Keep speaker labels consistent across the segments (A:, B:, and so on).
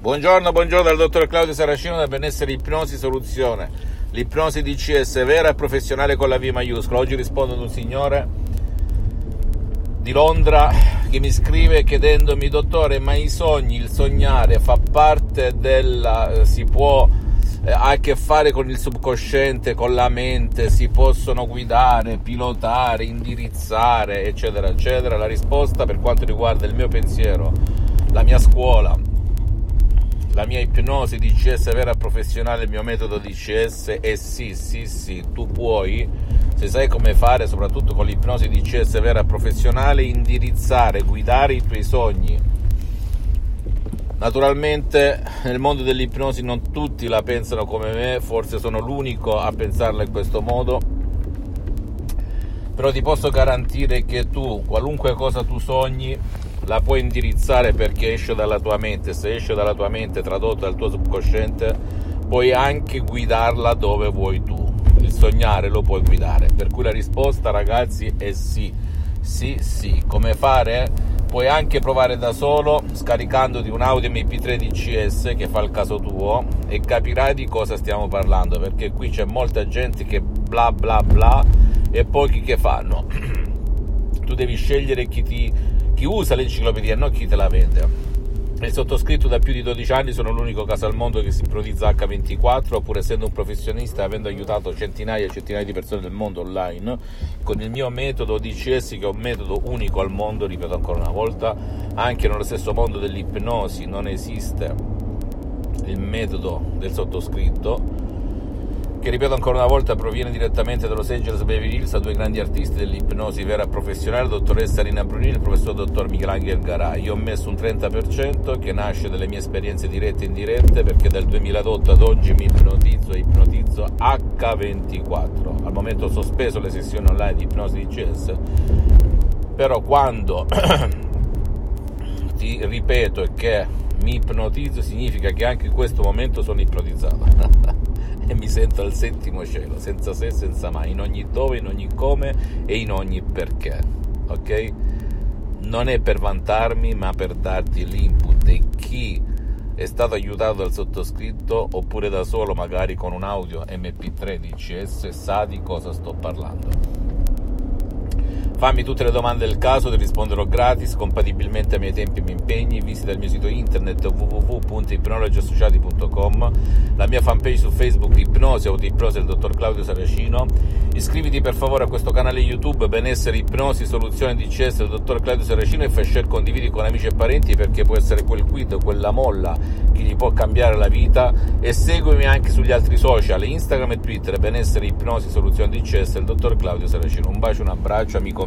A: Buongiorno, buongiorno dal dottor Claudio Saracino da Benessere Ipnosi Soluzione. L'ipnosi DCS vera e professionale con la V maiuscola. Oggi rispondo ad un signore di Londra che mi scrive chiedendomi dottore ma i sogni, il sognare fa parte della... si può eh, ha a che fare con il subconsciente, con la mente, si possono guidare, pilotare, indirizzare, eccetera, eccetera. La risposta per quanto riguarda il mio pensiero, la mia scuola, la mia ipnosi DCS vera professionale, il mio metodo DCS è sì, sì, sì, tu puoi, se sai come fare, soprattutto con l'ipnosi DCS vera professionale, indirizzare, guidare i tuoi sogni. Naturalmente nel mondo dell'ipnosi non tutti la pensano come me, forse sono l'unico a pensarla in questo modo, però ti posso garantire che tu, qualunque cosa tu sogni, la puoi indirizzare perché esce dalla tua mente, se esce dalla tua mente tradotto dal tuo subconsciente, puoi anche guidarla dove vuoi tu. Il sognare lo puoi guidare. Per cui la risposta, ragazzi, è sì. Sì, sì. Come fare? Puoi anche provare da solo scaricandoti un Audio MP3 DCS che fa il caso tuo e capirai di cosa stiamo parlando perché qui c'è molta gente che bla bla bla e pochi che fanno. tu devi scegliere chi ti chi usa l'enciclopedia, non chi te la vende. Il sottoscritto da più di 12 anni sono l'unico caso al mondo che si ipnotizza H24, pur essendo un professionista avendo aiutato centinaia e centinaia di persone nel mondo online, con il mio metodo DCS che è un metodo unico al mondo, ripeto ancora una volta, anche nello stesso mondo dell'ipnosi non esiste il metodo del sottoscritto, che ripeto ancora una volta proviene direttamente da Los Angeles Beverly Hills a due grandi artisti dell'ipnosi vera professionale, dottoressa Rina Brunini e il professor dottor Michelangelo Garay. Io ho messo un 30% che nasce dalle mie esperienze dirette e indirette perché dal 2008 ad oggi mi ipnotizzo e ipnotizzo H24. Al momento ho sospeso le sessioni online di ipnosi di CS, però quando ti ripeto che mi ipnotizzo significa che anche in questo momento sono ipnotizzato. e mi sento al settimo cielo, senza se, senza mai, in ogni dove, in ogni come e in ogni perché. Ok? Non è per vantarmi, ma per darti l'input e chi è stato aiutato dal sottoscritto oppure da solo, magari con un audio MP3 DCS, sa di cosa sto parlando. Fammi tutte le domande del caso, ti risponderò gratis, compatibilmente ai miei tempi e miei impegni. Visita il mio sito internet www.ipnologiassociati.com, la mia fanpage su Facebook Ipnosi, Autoipnosi del dottor Claudio Saracino. Iscriviti per favore a questo canale YouTube Benessere Ipnosi Soluzione DCS del dottor Claudio Saracino e fai share condividi con amici e parenti perché può essere quel quid, quella molla che gli può cambiare la vita. E seguimi anche sugli altri social, Instagram e Twitter, Benessere Ipnosi Soluzione DCS del dottor Claudio Saracino. Un bacio, un abbraccio, amico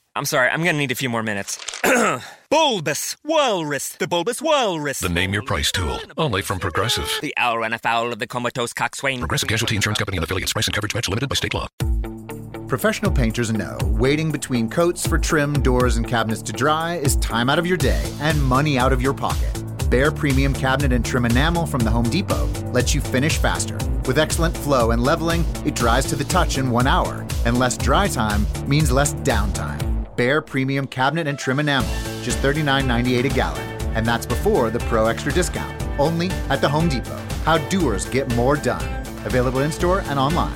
B: I'm sorry, I'm gonna need a few more minutes. bulbous Walrus, the Bulbous Walrus.
C: The Name Your Price tool, only from Progressive.
B: The owl ran afoul of the comatose coxswain.
C: Progressive Casualty Insurance Company and affiliates. Price and coverage match limited by state law.
D: Professional painters know waiting between coats for trim, doors, and cabinets to dry is time out of your day and money out of your pocket. Bare Premium Cabinet and Trim Enamel from the Home Depot lets you finish faster. With excellent flow and leveling, it dries to the touch in one hour, and less dry time means less downtime. Bare Premium Cabinet and Trim Enamel, just $39.98 a gallon. And that's before the Pro Extra discount, only at the Home Depot. How doers get more done. Available in store and online.